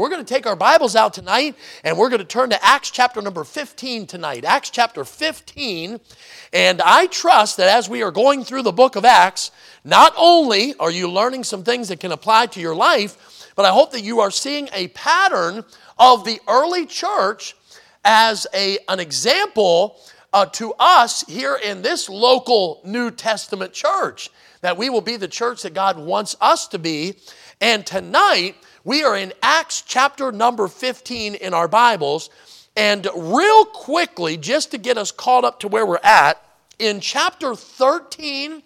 We're going to take our Bibles out tonight and we're going to turn to Acts chapter number 15 tonight. Acts chapter 15. And I trust that as we are going through the book of Acts, not only are you learning some things that can apply to your life, but I hope that you are seeing a pattern of the early church as a, an example uh, to us here in this local New Testament church. That we will be the church that God wants us to be. And tonight, we are in Acts chapter number 15 in our Bibles. And real quickly, just to get us caught up to where we're at, in chapter 13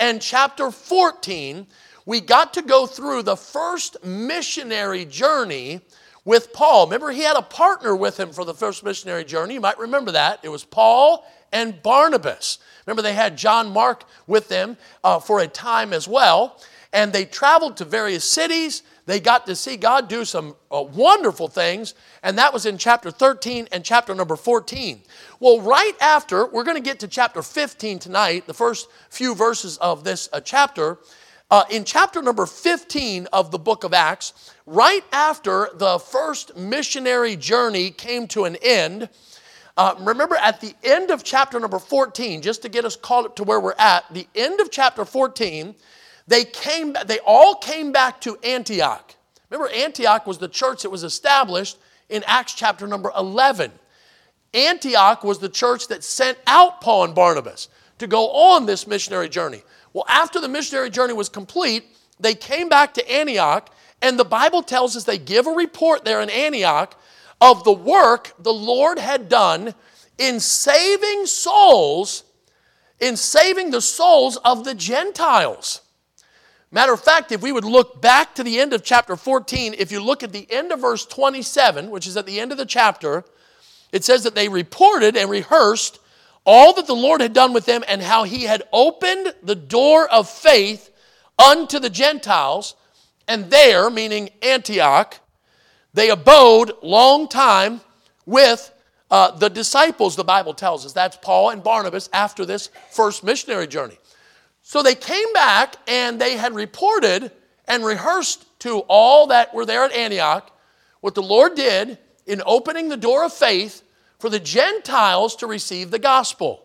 and chapter 14, we got to go through the first missionary journey with Paul. Remember, he had a partner with him for the first missionary journey. You might remember that. It was Paul and Barnabas. Remember, they had John Mark with them uh, for a time as well. And they traveled to various cities they got to see God do some uh, wonderful things, and that was in chapter 13 and chapter number 14. Well, right after, we're going to get to chapter 15 tonight, the first few verses of this uh, chapter. Uh, in chapter number 15 of the book of Acts, right after the first missionary journey came to an end, uh, remember at the end of chapter number 14, just to get us caught up to where we're at, the end of chapter 14, they came they all came back to Antioch. Remember Antioch was the church that was established in Acts chapter number 11. Antioch was the church that sent out Paul and Barnabas to go on this missionary journey. Well, after the missionary journey was complete, they came back to Antioch, and the Bible tells us they give a report there in Antioch of the work the Lord had done in saving souls, in saving the souls of the Gentiles. Matter of fact, if we would look back to the end of chapter 14, if you look at the end of verse 27, which is at the end of the chapter, it says that they reported and rehearsed all that the Lord had done with them and how he had opened the door of faith unto the Gentiles. And there, meaning Antioch, they abode long time with uh, the disciples, the Bible tells us. That's Paul and Barnabas after this first missionary journey. So they came back and they had reported and rehearsed to all that were there at Antioch what the Lord did in opening the door of faith for the Gentiles to receive the gospel.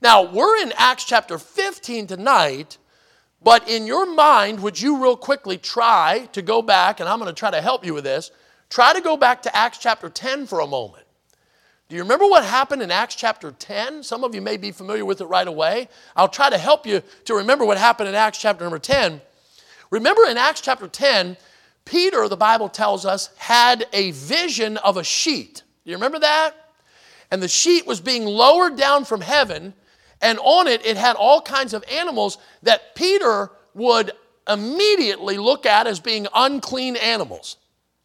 Now, we're in Acts chapter 15 tonight, but in your mind, would you real quickly try to go back, and I'm going to try to help you with this, try to go back to Acts chapter 10 for a moment. Do you remember what happened in Acts chapter 10? Some of you may be familiar with it right away. I'll try to help you to remember what happened in Acts chapter number 10. Remember in Acts chapter 10, Peter, the Bible tells us, had a vision of a sheet. Do you remember that? And the sheet was being lowered down from heaven, and on it, it had all kinds of animals that Peter would immediately look at as being unclean animals,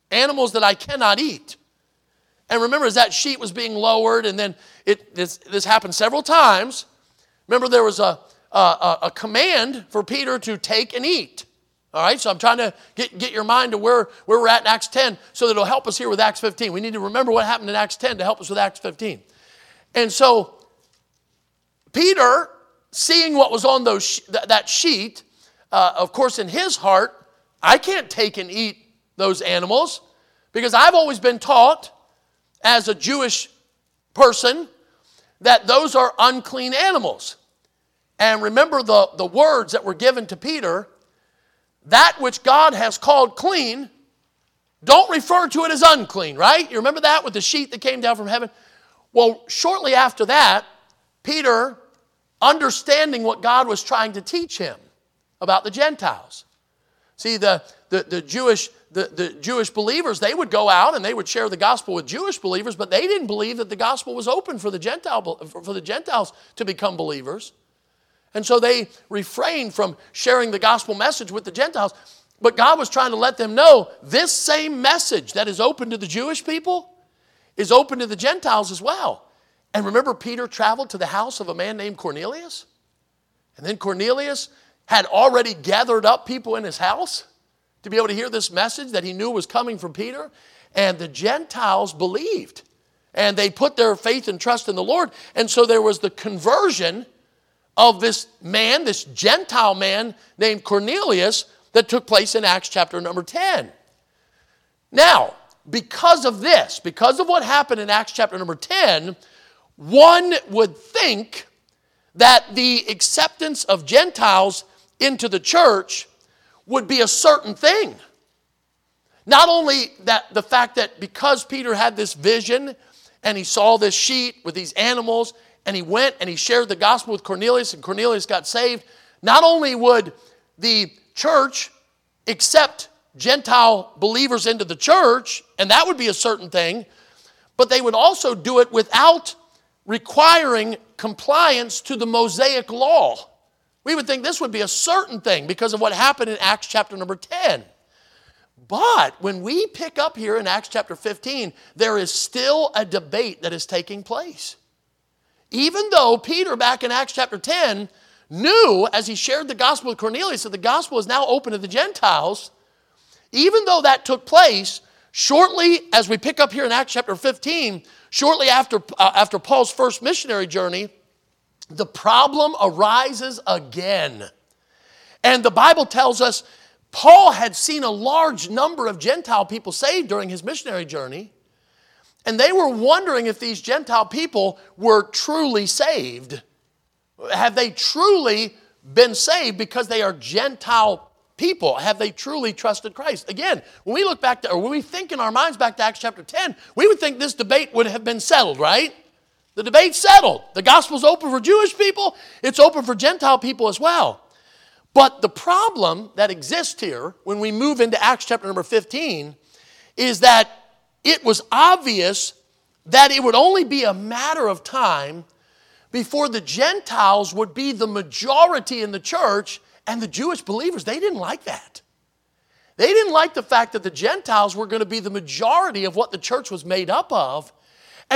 animals that I cannot eat. And remember, as that sheet was being lowered, and then it, this, this happened several times, remember there was a, a, a command for Peter to take and eat. All right, so I'm trying to get, get your mind to where, where we're at in Acts 10 so that it'll help us here with Acts 15. We need to remember what happened in Acts 10 to help us with Acts 15. And so, Peter, seeing what was on those, that sheet, uh, of course, in his heart, I can't take and eat those animals because I've always been taught as a Jewish person that those are unclean animals. And remember the, the words that were given to Peter that which God has called clean, don't refer to it as unclean, right? You remember that with the sheet that came down from heaven? Well, shortly after that, Peter, understanding what God was trying to teach him about the Gentiles. See, the, the, the Jewish the, the Jewish believers, they would go out and they would share the gospel with Jewish believers, but they didn't believe that the gospel was open for the, Gentile, for the Gentiles to become believers. And so they refrained from sharing the gospel message with the Gentiles. But God was trying to let them know this same message that is open to the Jewish people is open to the Gentiles as well. And remember, Peter traveled to the house of a man named Cornelius? And then Cornelius had already gathered up people in his house to be able to hear this message that he knew was coming from Peter. And the Gentiles believed. And they put their faith and trust in the Lord. And so there was the conversion of this man, this Gentile man named Cornelius, that took place in Acts chapter number 10. Now, because of this, because of what happened in Acts chapter number 10, one would think that the acceptance of Gentiles into the church would be a certain thing. Not only that the fact that because Peter had this vision and he saw this sheet with these animals and he went and he shared the gospel with Cornelius and Cornelius got saved, not only would the church accept Gentile believers into the church, and that would be a certain thing, but they would also do it without requiring compliance to the Mosaic law. We would think this would be a certain thing because of what happened in Acts chapter number 10. But when we pick up here in Acts chapter 15, there is still a debate that is taking place. Even though Peter, back in Acts chapter 10, knew as he shared the gospel with Cornelius that the gospel is now open to the Gentiles, even though that took place, shortly as we pick up here in Acts chapter 15, shortly after, uh, after Paul's first missionary journey, the problem arises again. And the Bible tells us Paul had seen a large number of Gentile people saved during his missionary journey, and they were wondering if these Gentile people were truly saved. Have they truly been saved because they are Gentile people? Have they truly trusted Christ? Again, when we look back to, or when we think in our minds back to Acts chapter 10, we would think this debate would have been settled, right? The debate's settled. The gospel's open for Jewish people, it's open for Gentile people as well. But the problem that exists here when we move into Acts chapter number 15 is that it was obvious that it would only be a matter of time before the Gentiles would be the majority in the church and the Jewish believers, they didn't like that. They didn't like the fact that the Gentiles were going to be the majority of what the church was made up of.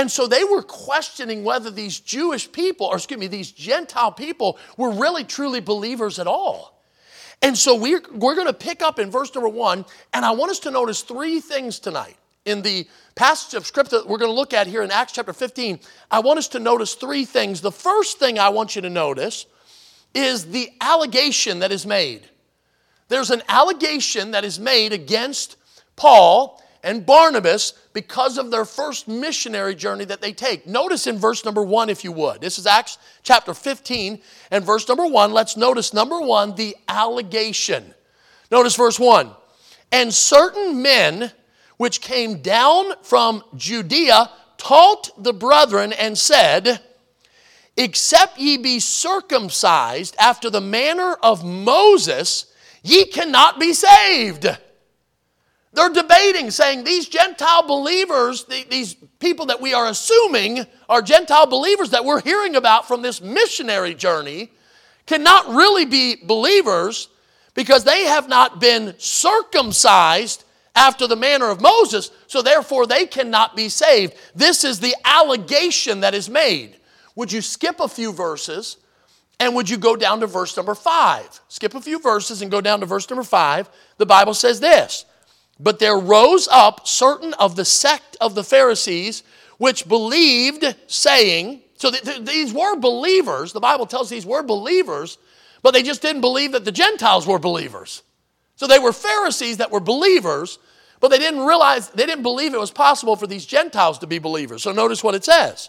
And so they were questioning whether these Jewish people, or excuse me, these Gentile people were really truly believers at all. And so we're, we're going to pick up in verse number one, and I want us to notice three things tonight. In the passage of scripture that we're going to look at here in Acts chapter 15, I want us to notice three things. The first thing I want you to notice is the allegation that is made. There's an allegation that is made against Paul and Barnabas because of their first missionary journey that they take. Notice in verse number one, if you would. This is Acts chapter 15 and verse number one. Let's notice number one, the allegation. Notice verse one. And certain men which came down from Judea taught the brethren and said, Except ye be circumcised after the manner of Moses, ye cannot be saved. They're debating, saying these Gentile believers, these people that we are assuming are Gentile believers that we're hearing about from this missionary journey, cannot really be believers because they have not been circumcised after the manner of Moses, so therefore they cannot be saved. This is the allegation that is made. Would you skip a few verses and would you go down to verse number five? Skip a few verses and go down to verse number five. The Bible says this But there rose up certain of the sect of the Pharisees which believed, saying, so th- th- these were believers. The Bible tells these were believers, but they just didn't believe that the Gentiles were believers. So they were Pharisees that were believers, but they didn't realize, they didn't believe it was possible for these Gentiles to be believers. So notice what it says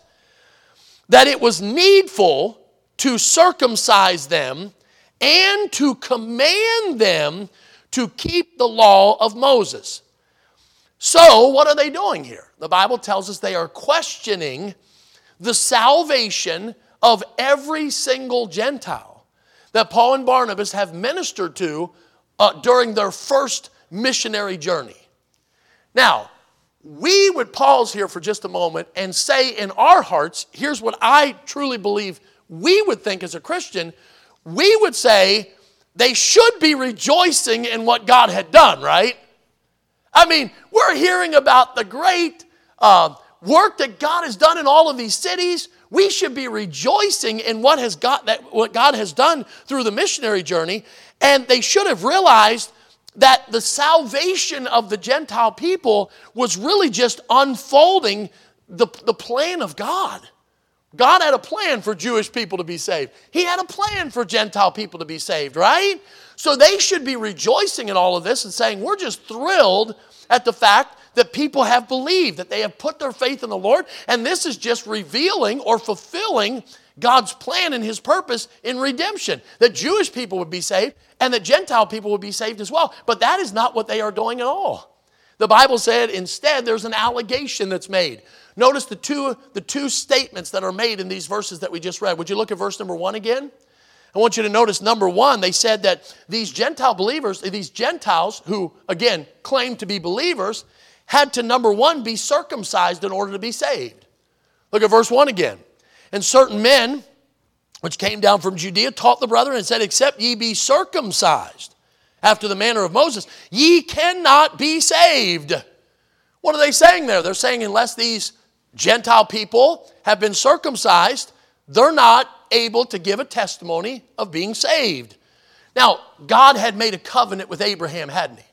that it was needful to circumcise them and to command them to keep the law of Moses. So, what are they doing here? The Bible tells us they are questioning the salvation of every single Gentile that Paul and Barnabas have ministered to uh, during their first missionary journey. Now, we would pause here for just a moment and say in our hearts, here's what I truly believe we would think as a Christian. We would say they should be rejoicing in what God had done, right? I mean, we're hearing about the great uh, work that God has done in all of these cities. We should be rejoicing in what has got that what God has done through the missionary journey, and they should have realized that the salvation of the Gentile people was really just unfolding the, the plan of God. God had a plan for Jewish people to be saved. He had a plan for Gentile people to be saved, right? So they should be rejoicing in all of this and saying, We're just thrilled at the fact that people have believed, that they have put their faith in the Lord. And this is just revealing or fulfilling God's plan and his purpose in redemption that Jewish people would be saved and that Gentile people would be saved as well. But that is not what they are doing at all. The Bible said instead there's an allegation that's made. Notice the two, the two statements that are made in these verses that we just read. Would you look at verse number one again? I want you to notice number one, they said that these Gentile believers, these Gentiles who, again, claim to be believers, had to, number one, be circumcised in order to be saved. Look at verse one again. And certain men, which came down from Judea, taught the brethren and said, Except ye be circumcised after the manner of Moses, ye cannot be saved. What are they saying there? They're saying, unless these Gentile people have been circumcised, they're not able to give a testimony of being saved. Now, God had made a covenant with Abraham, hadn't he?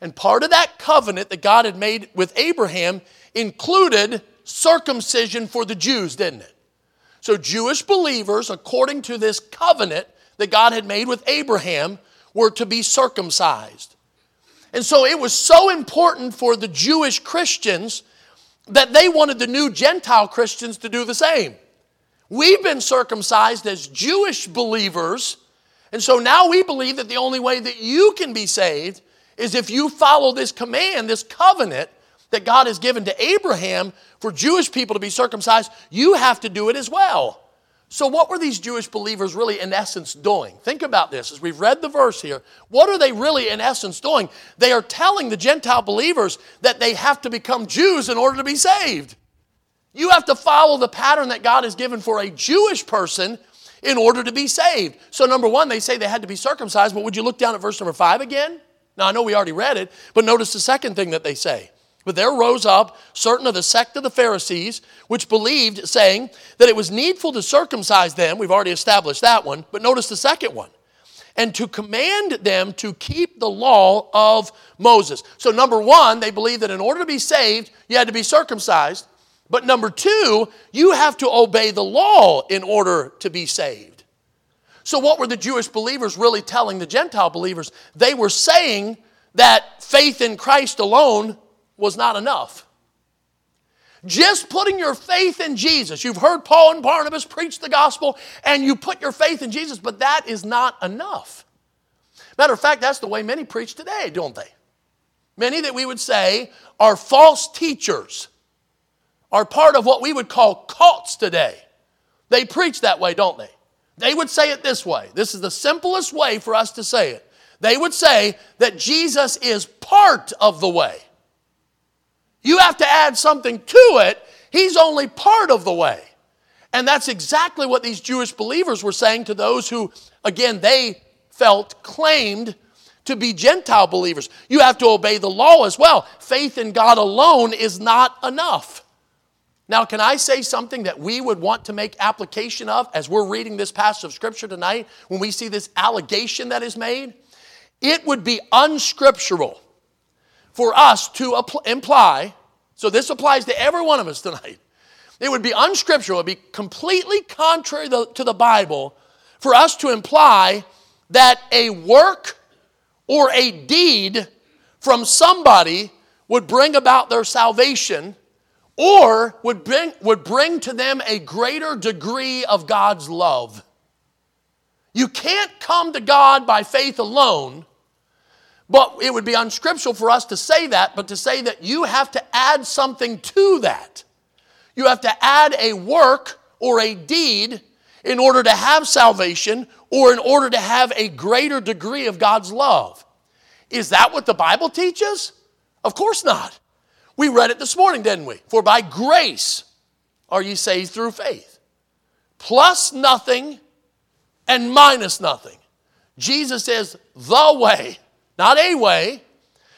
And part of that covenant that God had made with Abraham included circumcision for the Jews, didn't it? So, Jewish believers, according to this covenant that God had made with Abraham, were to be circumcised. And so, it was so important for the Jewish Christians that they wanted the new Gentile Christians to do the same. We've been circumcised as Jewish believers, and so now we believe that the only way that you can be saved is if you follow this command, this covenant that God has given to Abraham for Jewish people to be circumcised, you have to do it as well. So, what were these Jewish believers really, in essence, doing? Think about this as we've read the verse here. What are they really, in essence, doing? They are telling the Gentile believers that they have to become Jews in order to be saved. You have to follow the pattern that God has given for a Jewish person in order to be saved. So, number one, they say they had to be circumcised, but would you look down at verse number five again? Now, I know we already read it, but notice the second thing that they say. But there rose up certain of the sect of the Pharisees, which believed, saying that it was needful to circumcise them. We've already established that one, but notice the second one. And to command them to keep the law of Moses. So, number one, they believed that in order to be saved, you had to be circumcised. But number two, you have to obey the law in order to be saved. So, what were the Jewish believers really telling the Gentile believers? They were saying that faith in Christ alone was not enough. Just putting your faith in Jesus. You've heard Paul and Barnabas preach the gospel and you put your faith in Jesus, but that is not enough. Matter of fact, that's the way many preach today, don't they? Many that we would say are false teachers are part of what we would call cults today. They preach that way, don't they? They would say it this way. This is the simplest way for us to say it. They would say that Jesus is part of the way. You have to add something to it. He's only part of the way. And that's exactly what these Jewish believers were saying to those who, again, they felt claimed to be Gentile believers. You have to obey the law as well. Faith in God alone is not enough. Now, can I say something that we would want to make application of as we're reading this passage of Scripture tonight when we see this allegation that is made? It would be unscriptural for us to imply, so this applies to every one of us tonight. It would be unscriptural, it would be completely contrary to the Bible for us to imply that a work or a deed from somebody would bring about their salvation or would bring, would bring to them a greater degree of God's love. You can't come to God by faith alone, but it would be unscriptural for us to say that, but to say that you have to add something to that. You have to add a work or a deed in order to have salvation or in order to have a greater degree of God's love. Is that what the Bible teaches? Of course not. We read it this morning, didn't we? For by grace are ye saved through faith. Plus nothing and minus nothing. Jesus is the way, not a way,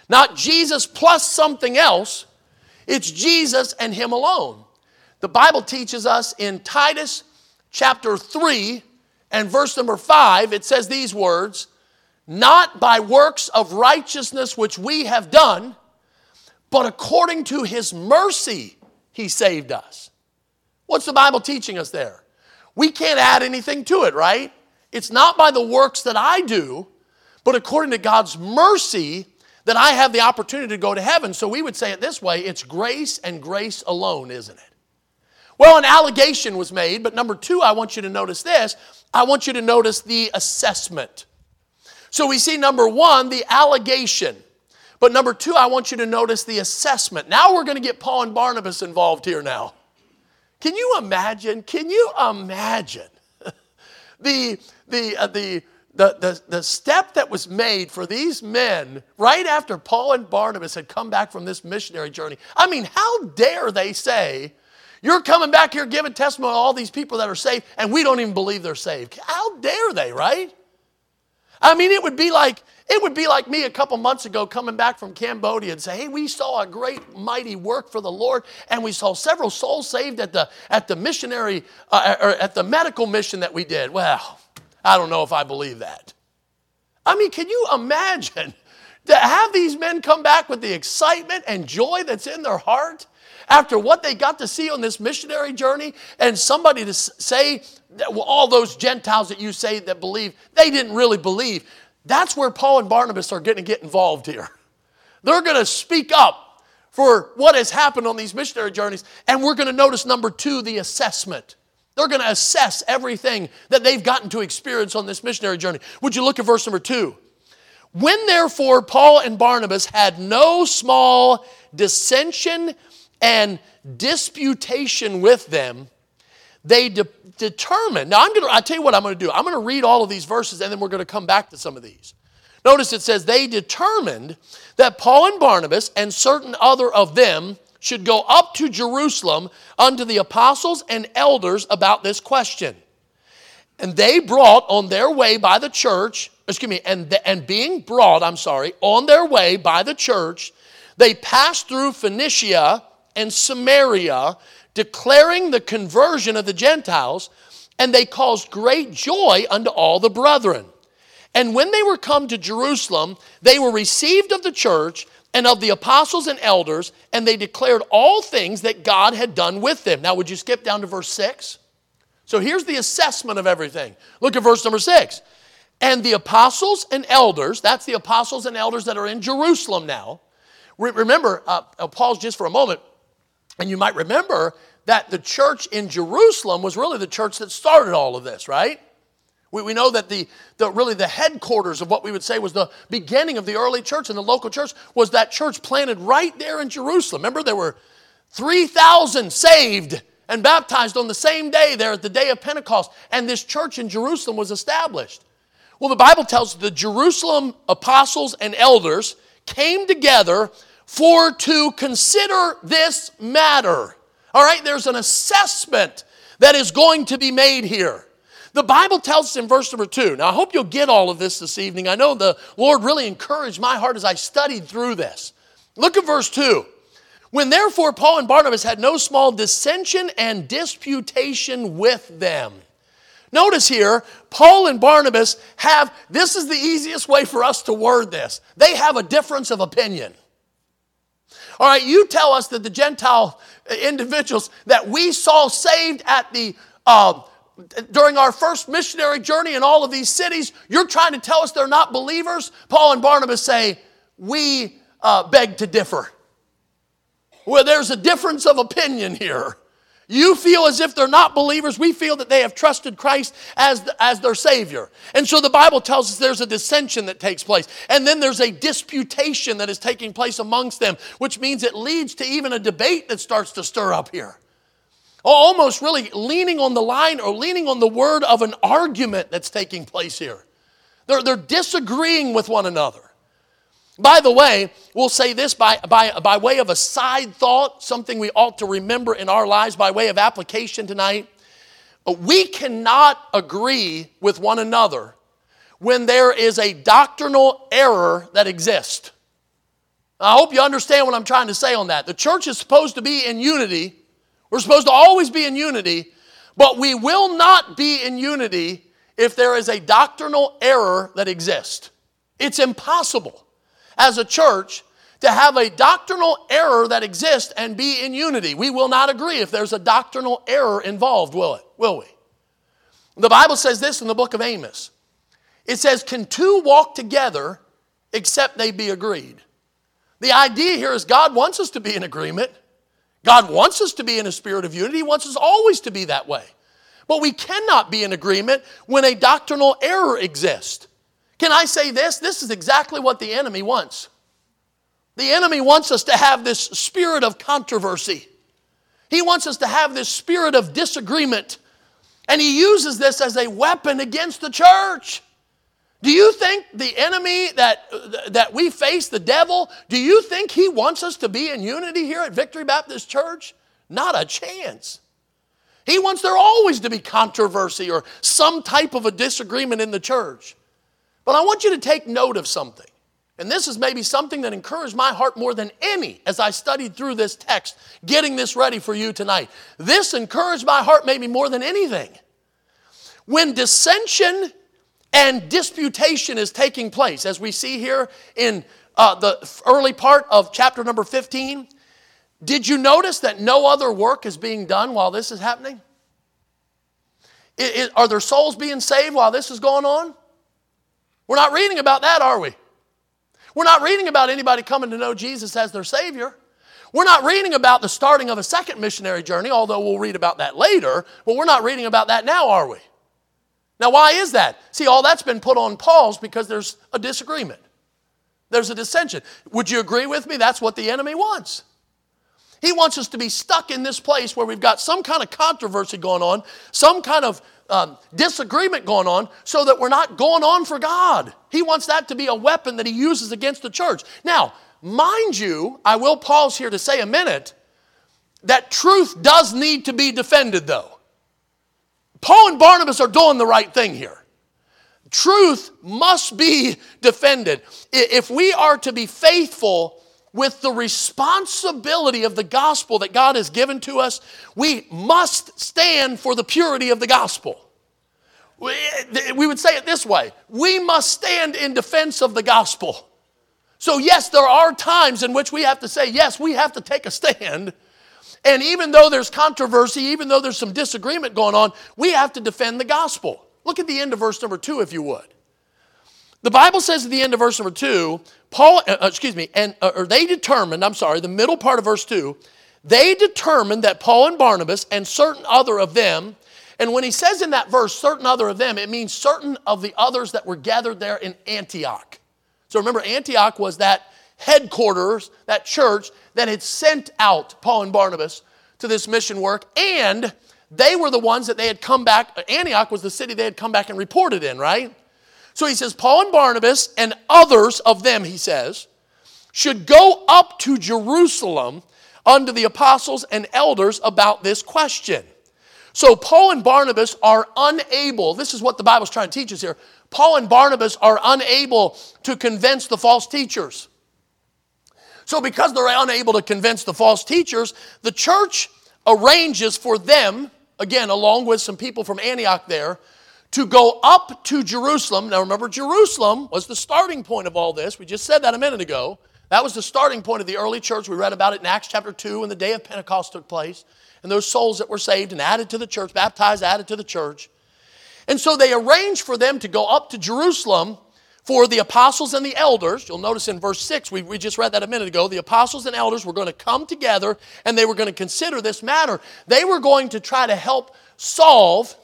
not Jesus plus something else. It's Jesus and Him alone. The Bible teaches us in Titus chapter 3 and verse number 5, it says these words Not by works of righteousness which we have done, but according to his mercy, he saved us. What's the Bible teaching us there? We can't add anything to it, right? It's not by the works that I do, but according to God's mercy that I have the opportunity to go to heaven. So we would say it this way it's grace and grace alone, isn't it? Well, an allegation was made, but number two, I want you to notice this. I want you to notice the assessment. So we see number one, the allegation. But number two, I want you to notice the assessment. Now we're going to get Paul and Barnabas involved here now. Can you imagine? Can you imagine the, the, uh, the, the, the, the step that was made for these men right after Paul and Barnabas had come back from this missionary journey? I mean, how dare they say, You're coming back here giving testimony to all these people that are saved, and we don't even believe they're saved? How dare they, right? I mean, it would be like it would be like me a couple months ago coming back from Cambodia and say, "Hey, we saw a great mighty work for the Lord, and we saw several souls saved at the at the missionary uh, or at the medical mission that we did." Well, I don't know if I believe that. I mean, can you imagine to have these men come back with the excitement and joy that's in their heart after what they got to see on this missionary journey, and somebody to say well, all those Gentiles that you say that believe, they didn't really believe. That's where Paul and Barnabas are going to get involved here. They're going to speak up for what has happened on these missionary journeys, and we're going to notice number two, the assessment. They're going to assess everything that they've gotten to experience on this missionary journey. Would you look at verse number two? When therefore Paul and Barnabas had no small dissension and disputation with them, they de- determined. Now, I'm going to, I tell you what I'm going to do. I'm going to read all of these verses and then we're going to come back to some of these. Notice it says, they determined that Paul and Barnabas and certain other of them should go up to Jerusalem unto the apostles and elders about this question. And they brought on their way by the church, excuse me, and, the, and being brought, I'm sorry, on their way by the church, they passed through Phoenicia and Samaria, declaring the conversion of the Gentiles, and they caused great joy unto all the brethren. And when they were come to Jerusalem, they were received of the church and of the apostles and elders, and they declared all things that God had done with them. Now, would you skip down to verse 6? So here's the assessment of everything. Look at verse number 6. And the apostles and elders, that's the apostles and elders that are in Jerusalem now. Remember, uh, uh Paul's just for a moment, and you might remember that the church in Jerusalem was really the church that started all of this, right? We, we know that the, the really the headquarters of what we would say was the beginning of the early church and the local church was that church planted right there in Jerusalem. Remember, there were 3,000 saved and baptized on the same day there at the day of Pentecost, and this church in Jerusalem was established. Well, the Bible tells the Jerusalem apostles and elders came together for to consider this matter. All right, there's an assessment that is going to be made here. The Bible tells us in verse number two. Now, I hope you'll get all of this this evening. I know the Lord really encouraged my heart as I studied through this. Look at verse two. When therefore Paul and Barnabas had no small dissension and disputation with them. Notice here, Paul and Barnabas have, this is the easiest way for us to word this. They have a difference of opinion. All right, you tell us that the Gentile individuals that we saw saved at the uh, during our first missionary journey in all of these cities, you're trying to tell us they're not believers? Paul and Barnabas say, We uh, beg to differ. Well, there's a difference of opinion here. You feel as if they're not believers. We feel that they have trusted Christ as, as their Savior. And so the Bible tells us there's a dissension that takes place. And then there's a disputation that is taking place amongst them, which means it leads to even a debate that starts to stir up here. Almost really leaning on the line or leaning on the word of an argument that's taking place here. They're, they're disagreeing with one another. By the way, we'll say this by, by, by way of a side thought, something we ought to remember in our lives by way of application tonight. We cannot agree with one another when there is a doctrinal error that exists. I hope you understand what I'm trying to say on that. The church is supposed to be in unity. We're supposed to always be in unity, but we will not be in unity if there is a doctrinal error that exists. It's impossible as a church to have a doctrinal error that exists and be in unity. We will not agree if there's a doctrinal error involved, will it? Will we? The Bible says this in the book of Amos. It says, Can two walk together except they be agreed? The idea here is God wants us to be in agreement. God wants us to be in a spirit of unity. He wants us always to be that way. But we cannot be in agreement when a doctrinal error exists. Can I say this? This is exactly what the enemy wants. The enemy wants us to have this spirit of controversy. He wants us to have this spirit of disagreement. And he uses this as a weapon against the church. Do you think the enemy that, that we face, the devil, do you think he wants us to be in unity here at Victory Baptist Church? Not a chance. He wants there always to be controversy or some type of a disagreement in the church. But I want you to take note of something. And this is maybe something that encouraged my heart more than any as I studied through this text, getting this ready for you tonight. This encouraged my heart maybe more than anything. When dissension and disputation is taking place, as we see here in uh, the early part of chapter number 15, did you notice that no other work is being done while this is happening? It, it, are there souls being saved while this is going on? We're not reading about that, are we? We're not reading about anybody coming to know Jesus as their Savior. We're not reading about the starting of a second missionary journey, although we'll read about that later, but we're not reading about that now, are we? Now, why is that? See, all that's been put on pause because there's a disagreement, there's a dissension. Would you agree with me? That's what the enemy wants. He wants us to be stuck in this place where we've got some kind of controversy going on, some kind of um, disagreement going on, so that we're not going on for God. He wants that to be a weapon that he uses against the church. Now, mind you, I will pause here to say a minute that truth does need to be defended, though. Paul and Barnabas are doing the right thing here. Truth must be defended. If we are to be faithful with the responsibility of the gospel that God has given to us, we must stand for the purity of the gospel. We would say it this way we must stand in defense of the gospel. So, yes, there are times in which we have to say, yes, we have to take a stand. And even though there's controversy, even though there's some disagreement going on, we have to defend the gospel. Look at the end of verse number two, if you would. The Bible says at the end of verse number two, Paul, uh, uh excuse me, and uh, or they determined, I'm sorry, the middle part of verse two, they determined that Paul and Barnabas and certain other of them, and when he says in that verse, certain other of them, it means certain of the others that were gathered there in Antioch. So remember, Antioch was that headquarters, that church that had sent out Paul and Barnabas to this mission work, and they were the ones that they had come back. Antioch was the city they had come back and reported in, right? So he says, Paul and Barnabas and others of them, he says, should go up to Jerusalem unto the apostles and elders about this question. So Paul and Barnabas are unable, this is what the Bible's trying to teach us here. Paul and Barnabas are unable to convince the false teachers. So, because they're unable to convince the false teachers, the church arranges for them, again, along with some people from Antioch there, to go up to Jerusalem. Now, remember, Jerusalem was the starting point of all this. We just said that a minute ago. That was the starting point of the early church. We read about it in Acts chapter 2 when the day of Pentecost took place. And those souls that were saved and added to the church, baptized, added to the church. And so they arranged for them to go up to Jerusalem for the apostles and the elders, you'll notice in verse 6, we, we just read that a minute ago, the apostles and elders were going to come together and they were going to consider this matter. They were going to try to help solve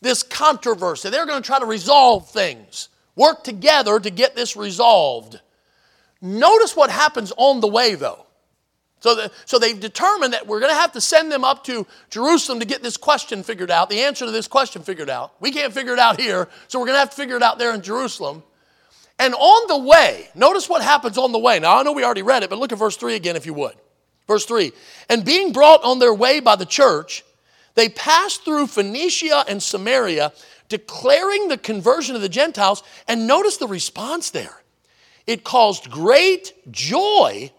this controversy. They're going to try to resolve things, work together to get this resolved. Notice what happens on the way, though. So, the, so they've determined that we're going to have to send them up to Jerusalem to get this question figured out, the answer to this question figured out. We can't figure it out here, so we're going to have to figure it out there in Jerusalem. And on the way, notice what happens on the way. Now, I know we already read it, but look at verse 3 again if you would. Verse 3 And being brought on their way by the church, they passed through Phoenicia and Samaria, declaring the conversion of the Gentiles. And notice the response there. It caused great joy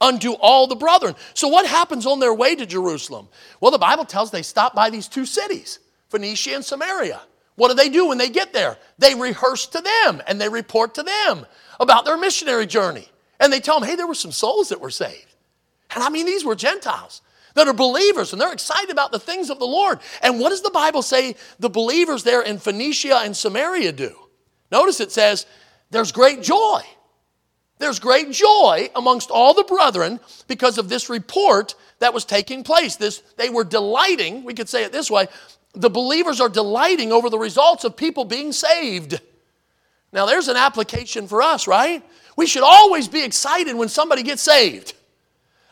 unto all the brethren. So, what happens on their way to Jerusalem? Well, the Bible tells they stop by these two cities, Phoenicia and Samaria. What do they do when they get there? They rehearse to them and they report to them about their missionary journey. And they tell them, hey, there were some souls that were saved. And I mean, these were Gentiles that are believers and they're excited about the things of the Lord. And what does the Bible say the believers there in Phoenicia and Samaria do? Notice it says, there's great joy. There's great joy amongst all the brethren because of this report that was taking place. This, they were delighting, we could say it this way the believers are delighting over the results of people being saved. Now, there's an application for us, right? We should always be excited when somebody gets saved.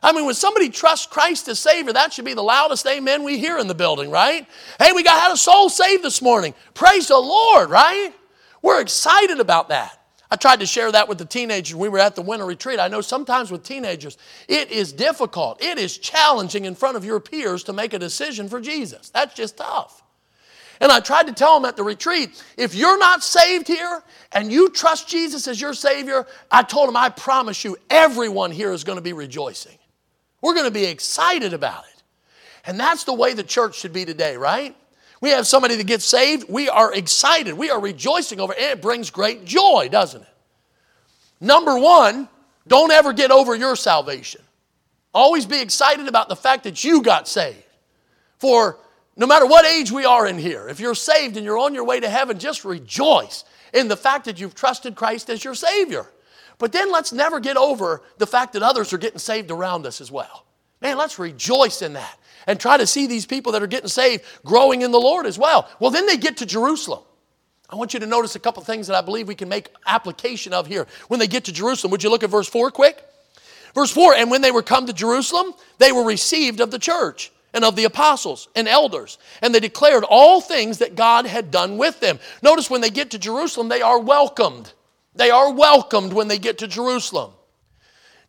I mean, when somebody trusts Christ as Savior, that should be the loudest amen we hear in the building, right? Hey, we got had a soul saved this morning. Praise the Lord, right? We're excited about that. I tried to share that with the teenagers. We were at the winter retreat. I know sometimes with teenagers, it is difficult, it is challenging in front of your peers to make a decision for Jesus. That's just tough. And I tried to tell them at the retreat if you're not saved here and you trust Jesus as your Savior, I told them, I promise you, everyone here is going to be rejoicing. We're going to be excited about it. And that's the way the church should be today, right? We have somebody that gets saved, we are excited, we are rejoicing over it, it brings great joy, doesn't it? Number one, don't ever get over your salvation. Always be excited about the fact that you got saved. For no matter what age we are in here, if you're saved and you're on your way to heaven, just rejoice in the fact that you've trusted Christ as your Savior. But then let's never get over the fact that others are getting saved around us as well. Man, let's rejoice in that and try to see these people that are getting saved growing in the Lord as well. Well, then they get to Jerusalem. I want you to notice a couple things that I believe we can make application of here. When they get to Jerusalem, would you look at verse 4 quick? Verse 4 And when they were come to Jerusalem, they were received of the church and of the apostles and elders, and they declared all things that God had done with them. Notice when they get to Jerusalem, they are welcomed. They are welcomed when they get to Jerusalem.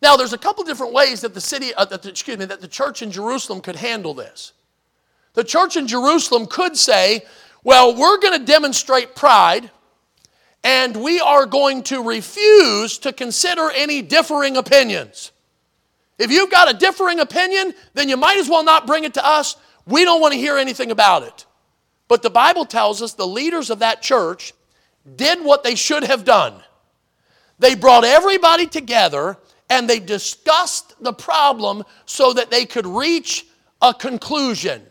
Now, there's a couple different ways that the city, uh, that the, excuse me, that the church in Jerusalem could handle this. The church in Jerusalem could say, well, we're going to demonstrate pride and we are going to refuse to consider any differing opinions. If you've got a differing opinion, then you might as well not bring it to us. We don't want to hear anything about it. But the Bible tells us the leaders of that church did what they should have done. They brought everybody together and they discussed the problem so that they could reach a conclusion.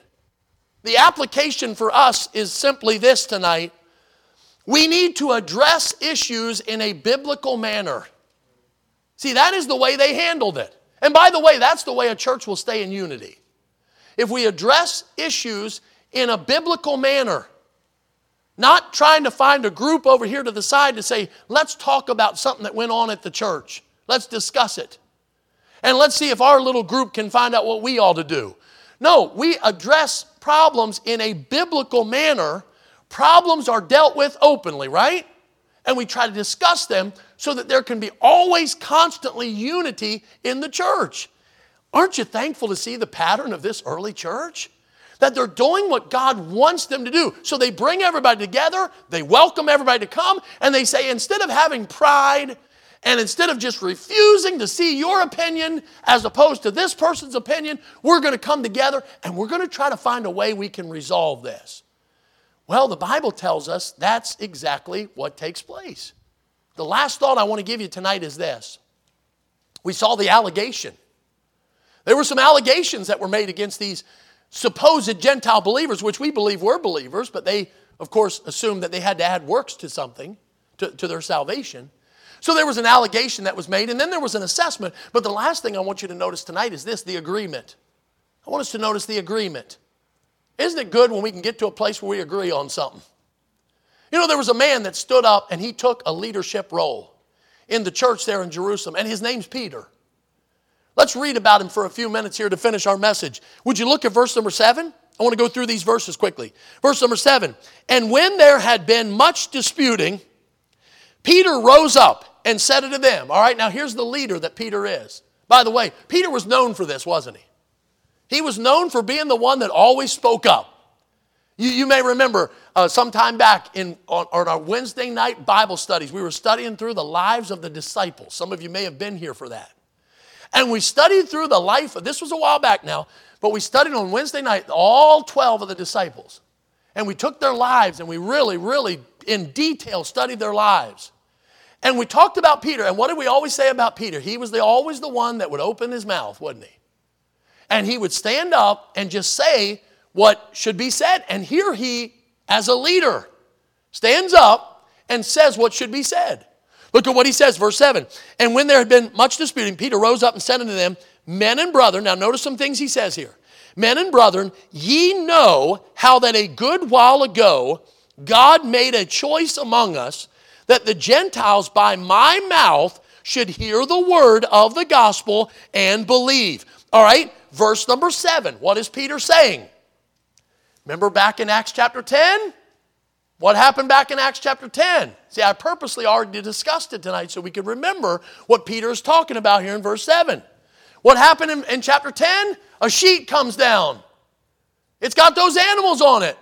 The application for us is simply this tonight. We need to address issues in a biblical manner. See, that is the way they handled it. And by the way, that's the way a church will stay in unity. If we address issues in a biblical manner, not trying to find a group over here to the side to say, let's talk about something that went on at the church. Let's discuss it. And let's see if our little group can find out what we ought to do. No, we address problems in a biblical manner. Problems are dealt with openly, right? And we try to discuss them so that there can be always constantly unity in the church. Aren't you thankful to see the pattern of this early church? That they're doing what God wants them to do. So they bring everybody together, they welcome everybody to come, and they say, instead of having pride and instead of just refusing to see your opinion as opposed to this person's opinion, we're going to come together and we're going to try to find a way we can resolve this. Well, the Bible tells us that's exactly what takes place. The last thought I want to give you tonight is this we saw the allegation. There were some allegations that were made against these supposed Gentile believers, which we believe were believers, but they, of course, assumed that they had to add works to something, to, to their salvation. So there was an allegation that was made, and then there was an assessment. But the last thing I want you to notice tonight is this the agreement. I want us to notice the agreement. Isn't it good when we can get to a place where we agree on something? You know, there was a man that stood up and he took a leadership role in the church there in Jerusalem, and his name's Peter. Let's read about him for a few minutes here to finish our message. Would you look at verse number seven? I want to go through these verses quickly. Verse number seven. And when there had been much disputing, Peter rose up and said it to them. All right, now here's the leader that Peter is. By the way, Peter was known for this, wasn't he? He was known for being the one that always spoke up. You, you may remember uh, some time back in, on, on our Wednesday night Bible studies, we were studying through the lives of the disciples. Some of you may have been here for that. And we studied through the life of, this was a while back now, but we studied on Wednesday night all 12 of the disciples. And we took their lives and we really, really in detail studied their lives. And we talked about Peter, and what did we always say about Peter? He was the, always the one that would open his mouth, wasn't he? And he would stand up and just say what should be said. And here he, as a leader, stands up and says what should be said. Look at what he says, verse 7. And when there had been much disputing, Peter rose up and said unto them, Men and brethren, now notice some things he says here. Men and brethren, ye know how that a good while ago God made a choice among us that the Gentiles by my mouth should hear the word of the gospel and believe. All right, verse number seven. What is Peter saying? Remember back in Acts chapter 10? What happened back in Acts chapter 10? See, I purposely already discussed it tonight so we can remember what Peter is talking about here in verse 7. What happened in, in chapter 10? A sheet comes down. It's got those animals on it.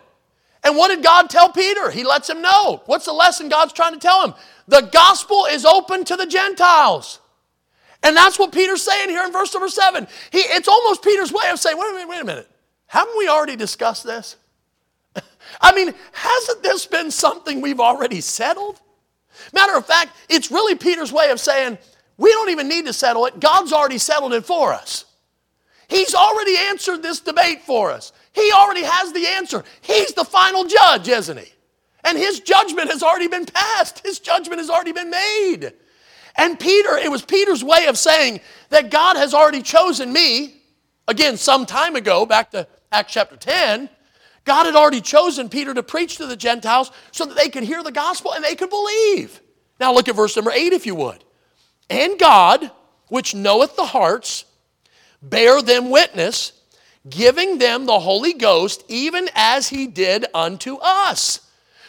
And what did God tell Peter? He lets him know. What's the lesson God's trying to tell him? The gospel is open to the Gentiles. And that's what Peter's saying here in verse number 7. He, it's almost Peter's way of saying, wait a minute, wait a minute. Haven't we already discussed this? I mean, hasn't this been something we've already settled? Matter of fact, it's really Peter's way of saying, we don't even need to settle it. God's already settled it for us. He's already answered this debate for us. He already has the answer. He's the final judge, isn't he? And his judgment has already been passed, his judgment has already been made. And Peter, it was Peter's way of saying that God has already chosen me, again, some time ago, back to Acts chapter 10, God had already chosen Peter to preach to the Gentiles so that they could hear the gospel and they could believe. Now look at verse number 8 if you would. And God, which knoweth the hearts, bear them witness, giving them the Holy Ghost, even as he did unto us.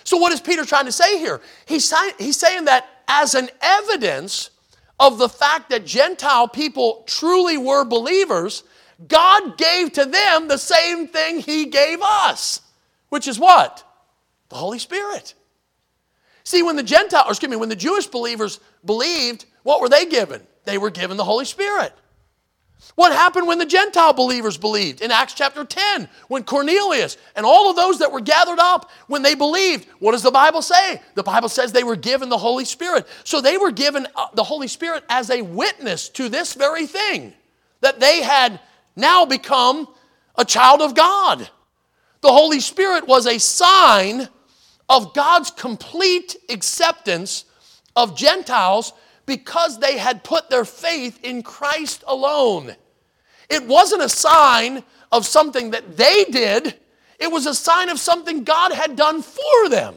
So, what is Peter trying to say here? He's, he's saying that as an evidence of the fact that Gentile people truly were believers, God gave to them the same thing He gave us, which is what? The Holy Spirit. See, when the Gentile, or excuse me, when the Jewish believers believed, what were they given? They were given the Holy Spirit. What happened when the Gentile believers believed? In Acts chapter 10, when Cornelius and all of those that were gathered up, when they believed, what does the Bible say? The Bible says they were given the Holy Spirit. So they were given uh, the Holy Spirit as a witness to this very thing that they had now become a child of God. The Holy Spirit was a sign of God's complete acceptance of Gentiles because they had put their faith in Christ alone. It wasn't a sign of something that they did, it was a sign of something God had done for them.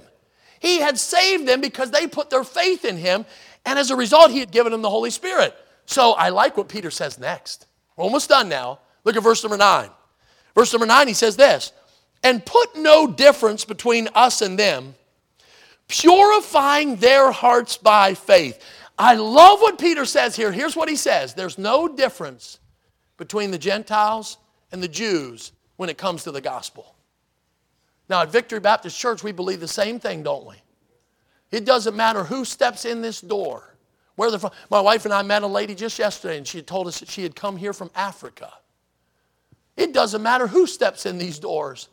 He had saved them because they put their faith in Him, and as a result, He had given them the Holy Spirit. So I like what Peter says next. We're almost done now. Look at verse number nine. Verse number nine, he says this And put no difference between us and them, purifying their hearts by faith. I love what Peter says here. Here's what he says there's no difference between the Gentiles and the Jews when it comes to the gospel. Now, at Victory Baptist Church, we believe the same thing, don't we? It doesn't matter who steps in this door. Where they're from. My wife and I met a lady just yesterday, and she told us that she had come here from Africa. It doesn't matter who steps in these doors.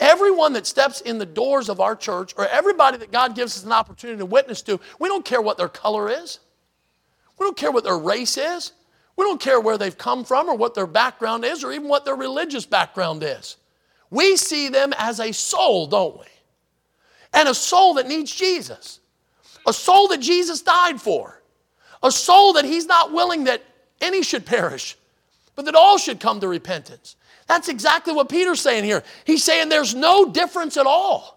Everyone that steps in the doors of our church, or everybody that God gives us an opportunity to witness to, we don't care what their color is. We don't care what their race is. We don't care where they've come from or what their background is or even what their religious background is. We see them as a soul, don't we? And a soul that needs Jesus. A soul that Jesus died for. A soul that He's not willing that any should perish, but that all should come to repentance. That's exactly what Peter's saying here. He's saying there's no difference at all.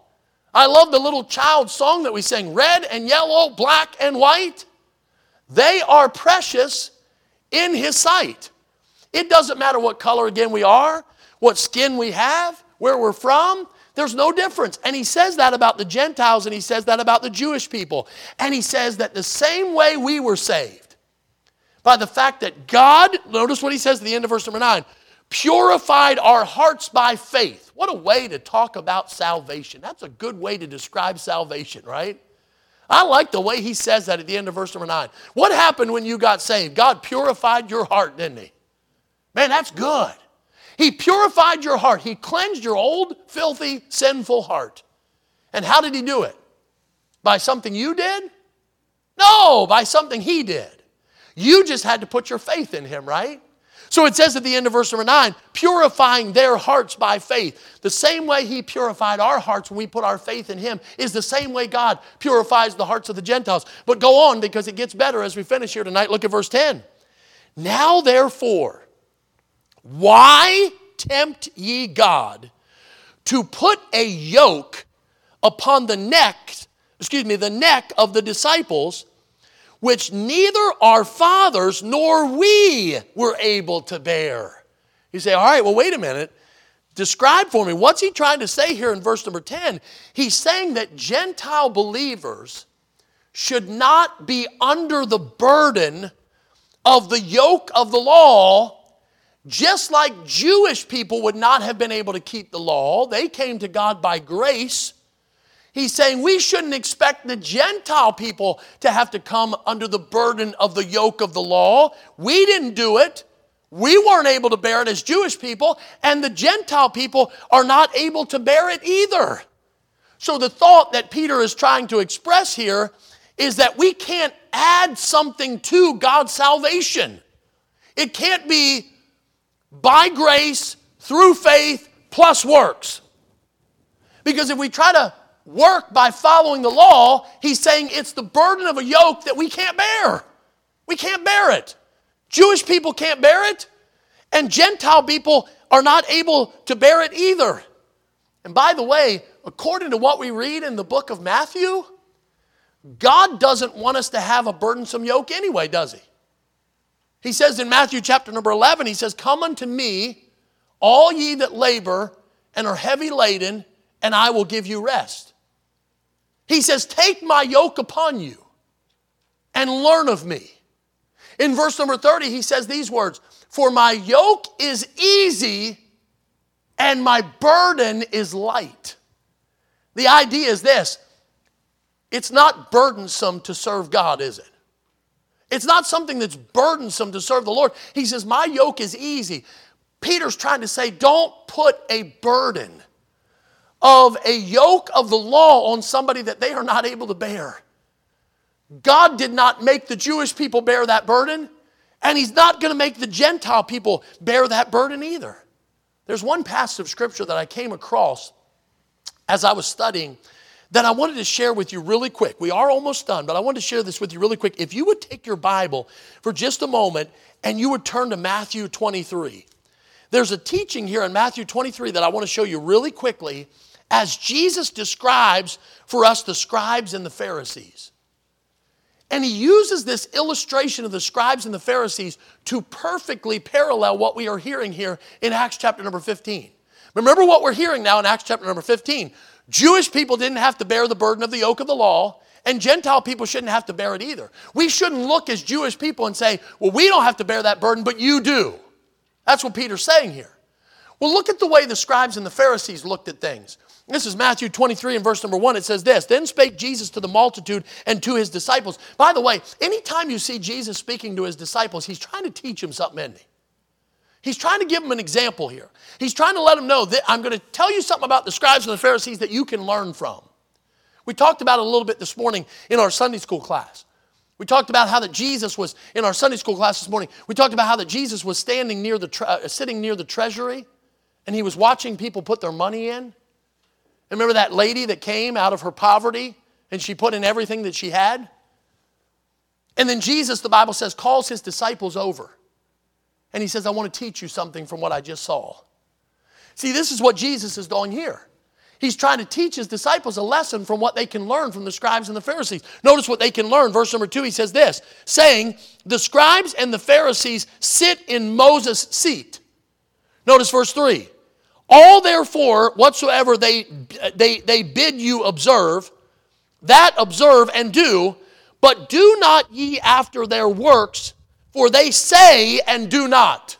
I love the little child song that we sing red and yellow, black and white. They are precious in His sight. It doesn't matter what color, again, we are, what skin we have, where we're from. There's no difference. And he says that about the Gentiles and he says that about the Jewish people. And he says that the same way we were saved, by the fact that God, notice what he says at the end of verse number nine, purified our hearts by faith. What a way to talk about salvation. That's a good way to describe salvation, right? I like the way he says that at the end of verse number nine. What happened when you got saved? God purified your heart, didn't he? Man, that's good. He purified your heart. He cleansed your old, filthy, sinful heart. And how did he do it? By something you did? No, by something he did. You just had to put your faith in him, right? So it says at the end of verse number nine, purifying their hearts by faith. The same way He purified our hearts when we put our faith in Him is the same way God purifies the hearts of the Gentiles. But go on because it gets better as we finish here tonight. Look at verse 10. Now, therefore, why tempt ye God to put a yoke upon the neck, excuse me, the neck of the disciples? Which neither our fathers nor we were able to bear. You say, all right, well, wait a minute. Describe for me, what's he trying to say here in verse number 10? He's saying that Gentile believers should not be under the burden of the yoke of the law, just like Jewish people would not have been able to keep the law. They came to God by grace. He's saying we shouldn't expect the Gentile people to have to come under the burden of the yoke of the law. We didn't do it. We weren't able to bear it as Jewish people, and the Gentile people are not able to bear it either. So, the thought that Peter is trying to express here is that we can't add something to God's salvation. It can't be by grace, through faith, plus works. Because if we try to work by following the law, he's saying it's the burden of a yoke that we can't bear. We can't bear it. Jewish people can't bear it, and Gentile people are not able to bear it either. And by the way, according to what we read in the book of Matthew, God doesn't want us to have a burdensome yoke anyway, does he? He says in Matthew chapter number 11, he says, Come unto me, all ye that labor and are heavy laden, and I will give you rest. He says, Take my yoke upon you and learn of me. In verse number 30, he says these words For my yoke is easy and my burden is light. The idea is this it's not burdensome to serve God, is it? It's not something that's burdensome to serve the Lord. He says, My yoke is easy. Peter's trying to say, Don't put a burden of a yoke of the law on somebody that they are not able to bear. God did not make the Jewish people bear that burden, and He's not going to make the Gentile people bear that burden either. There's one passage of scripture that I came across as I was studying that I wanted to share with you really quick. We are almost done, but I wanted to share this with you really quick. If you would take your Bible for just a moment and you would turn to Matthew 23. There's a teaching here in Matthew 23 that I want to show you really quickly as Jesus describes for us the scribes and the Pharisees. And he uses this illustration of the scribes and the Pharisees to perfectly parallel what we are hearing here in Acts chapter number 15. Remember what we're hearing now in Acts chapter number 15. Jewish people didn't have to bear the burden of the yoke of the law, and Gentile people shouldn't have to bear it either. We shouldn't look as Jewish people and say, well, we don't have to bear that burden, but you do. That's what Peter's saying here. Well, look at the way the scribes and the Pharisees looked at things. This is Matthew 23 and verse number one. It says this Then spake Jesus to the multitude and to his disciples. By the way, anytime you see Jesus speaking to his disciples, he's trying to teach them something, isn't he? He's trying to give them an example here. He's trying to let them know that I'm going to tell you something about the scribes and the Pharisees that you can learn from. We talked about it a little bit this morning in our Sunday school class. We talked about how that Jesus was in our Sunday school class this morning. We talked about how that Jesus was standing near the tre- uh, sitting near the treasury and he was watching people put their money in. Remember that lady that came out of her poverty and she put in everything that she had? And then Jesus, the Bible says, calls his disciples over. And he says, I want to teach you something from what I just saw. See, this is what Jesus is doing here. He's trying to teach his disciples a lesson from what they can learn from the scribes and the Pharisees. Notice what they can learn. Verse number two, he says this saying, The scribes and the Pharisees sit in Moses' seat. Notice verse three. All therefore, whatsoever they, they, they bid you observe, that observe and do, but do not ye after their works, for they say and do not.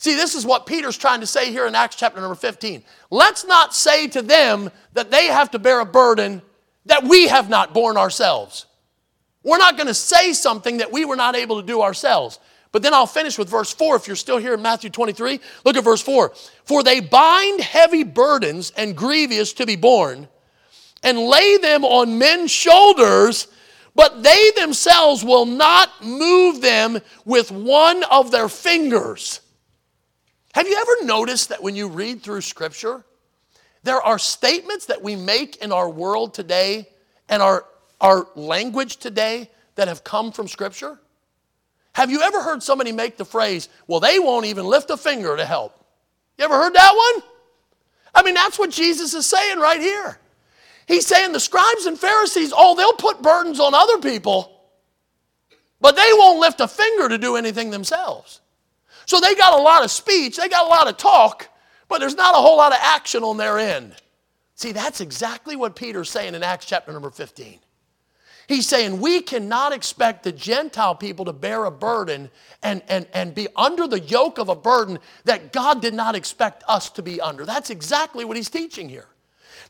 See, this is what Peter's trying to say here in Acts chapter number 15. Let's not say to them that they have to bear a burden that we have not borne ourselves. We're not going to say something that we were not able to do ourselves. But then I'll finish with verse 4 if you're still here in Matthew 23. Look at verse 4. For they bind heavy burdens and grievous to be borne and lay them on men's shoulders, but they themselves will not move them with one of their fingers. Have you ever noticed that when you read through Scripture, there are statements that we make in our world today and our, our language today that have come from Scripture? Have you ever heard somebody make the phrase, well, they won't even lift a finger to help? You ever heard that one? I mean, that's what Jesus is saying right here. He's saying the scribes and Pharisees, oh, they'll put burdens on other people, but they won't lift a finger to do anything themselves. So they got a lot of speech, they got a lot of talk, but there's not a whole lot of action on their end. See, that's exactly what Peter's saying in Acts chapter number 15. He's saying we cannot expect the Gentile people to bear a burden and, and, and be under the yoke of a burden that God did not expect us to be under. That's exactly what he's teaching here.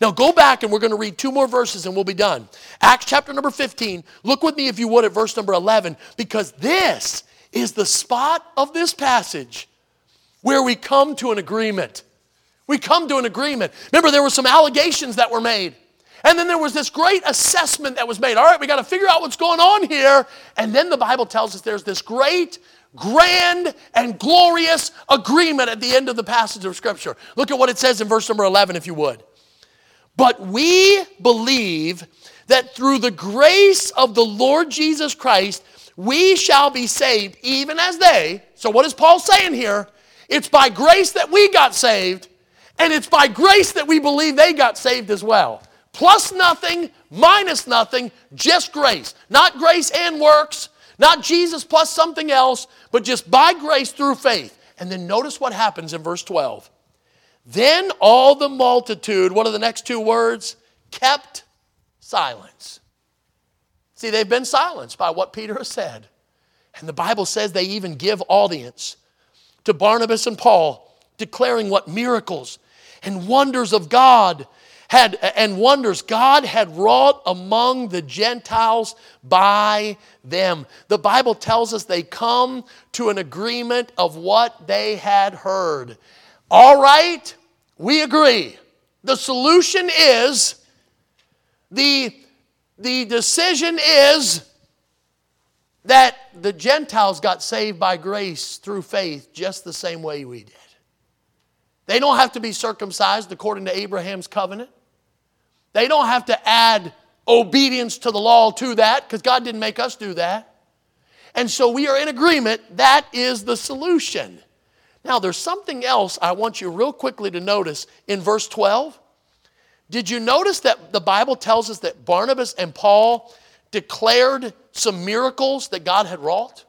Now go back and we're going to read two more verses and we'll be done. Acts chapter number 15. Look with me, if you would, at verse number 11, because this is the spot of this passage where we come to an agreement. We come to an agreement. Remember, there were some allegations that were made. And then there was this great assessment that was made. All right, we got to figure out what's going on here. And then the Bible tells us there's this great, grand, and glorious agreement at the end of the passage of Scripture. Look at what it says in verse number 11, if you would. But we believe that through the grace of the Lord Jesus Christ, we shall be saved, even as they. So, what is Paul saying here? It's by grace that we got saved, and it's by grace that we believe they got saved as well plus nothing, minus nothing, just grace. Not grace and works, not Jesus plus something else, but just by grace through faith. And then notice what happens in verse 12. Then all the multitude, what are the next two words? Kept silence. See, they've been silenced by what Peter has said. And the Bible says they even give audience to Barnabas and Paul, declaring what miracles and wonders of God had and wonders God had wrought among the Gentiles by them. The Bible tells us they come to an agreement of what they had heard. All right, we agree. The solution is the, the decision is that the Gentiles got saved by grace through faith just the same way we did. They don't have to be circumcised according to Abraham's covenant. They don't have to add obedience to the law to that because God didn't make us do that. And so we are in agreement that is the solution. Now, there's something else I want you real quickly to notice in verse 12. Did you notice that the Bible tells us that Barnabas and Paul declared some miracles that God had wrought?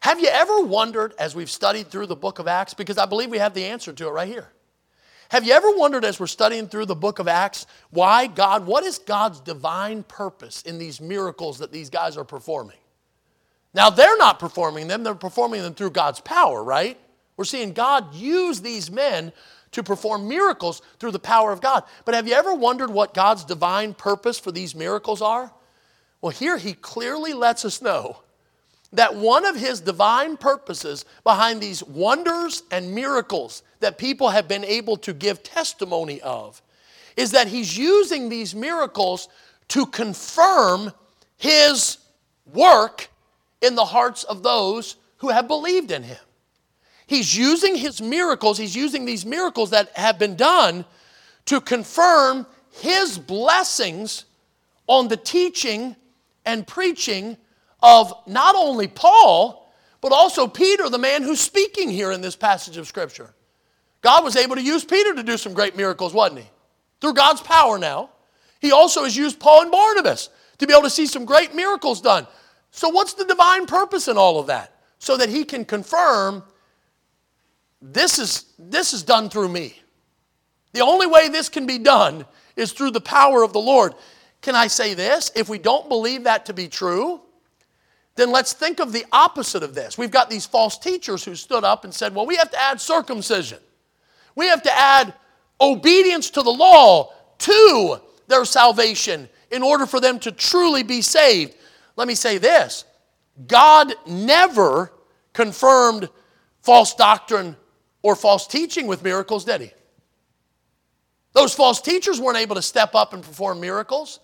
Have you ever wondered, as we've studied through the book of Acts, because I believe we have the answer to it right here. Have you ever wondered as we're studying through the book of Acts, why God, what is God's divine purpose in these miracles that these guys are performing? Now, they're not performing them, they're performing them through God's power, right? We're seeing God use these men to perform miracles through the power of God. But have you ever wondered what God's divine purpose for these miracles are? Well, here he clearly lets us know that one of his divine purposes behind these wonders and miracles that people have been able to give testimony of is that he's using these miracles to confirm his work in the hearts of those who have believed in him. He's using his miracles, he's using these miracles that have been done to confirm his blessings on the teaching and preaching of not only Paul, but also Peter, the man who's speaking here in this passage of Scripture. God was able to use Peter to do some great miracles, wasn't he? Through God's power now. He also has used Paul and Barnabas to be able to see some great miracles done. So, what's the divine purpose in all of that? So that he can confirm this is, this is done through me. The only way this can be done is through the power of the Lord. Can I say this? If we don't believe that to be true, then let's think of the opposite of this. We've got these false teachers who stood up and said, well, we have to add circumcision. We have to add obedience to the law to their salvation in order for them to truly be saved. Let me say this God never confirmed false doctrine or false teaching with miracles, did He? Those false teachers weren't able to step up and perform miracles.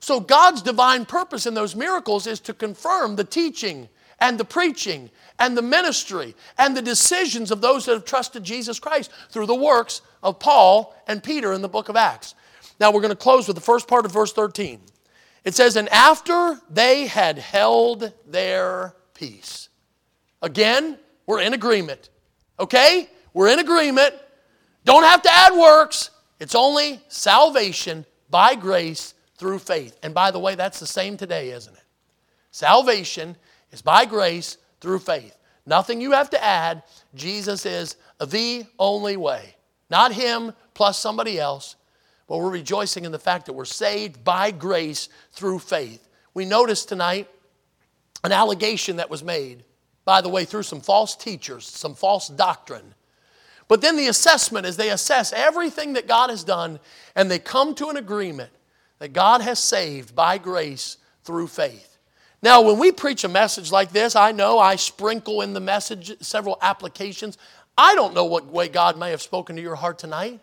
So, God's divine purpose in those miracles is to confirm the teaching and the preaching and the ministry and the decisions of those that have trusted Jesus Christ through the works of Paul and Peter in the book of Acts. Now we're going to close with the first part of verse 13. It says, And after they had held their peace. Again, we're in agreement. Okay? We're in agreement. Don't have to add works. It's only salvation by grace through faith. And by the way, that's the same today, isn't it? Salvation is by grace through faith. Nothing you have to add. Jesus is the only way. Not him plus somebody else. But we're rejoicing in the fact that we're saved by grace through faith. We noticed tonight an allegation that was made, by the way, through some false teachers, some false doctrine. But then the assessment is they assess everything that God has done and they come to an agreement that God has saved by grace through faith. Now, when we preach a message like this, I know I sprinkle in the message several applications. I don't know what way God may have spoken to your heart tonight.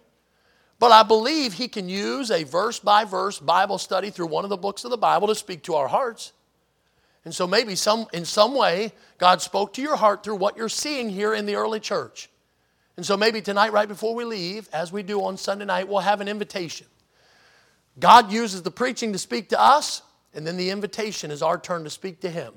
But I believe he can use a verse by verse Bible study through one of the books of the Bible to speak to our hearts. And so maybe some, in some way, God spoke to your heart through what you're seeing here in the early church. And so maybe tonight, right before we leave, as we do on Sunday night, we'll have an invitation. God uses the preaching to speak to us, and then the invitation is our turn to speak to Him.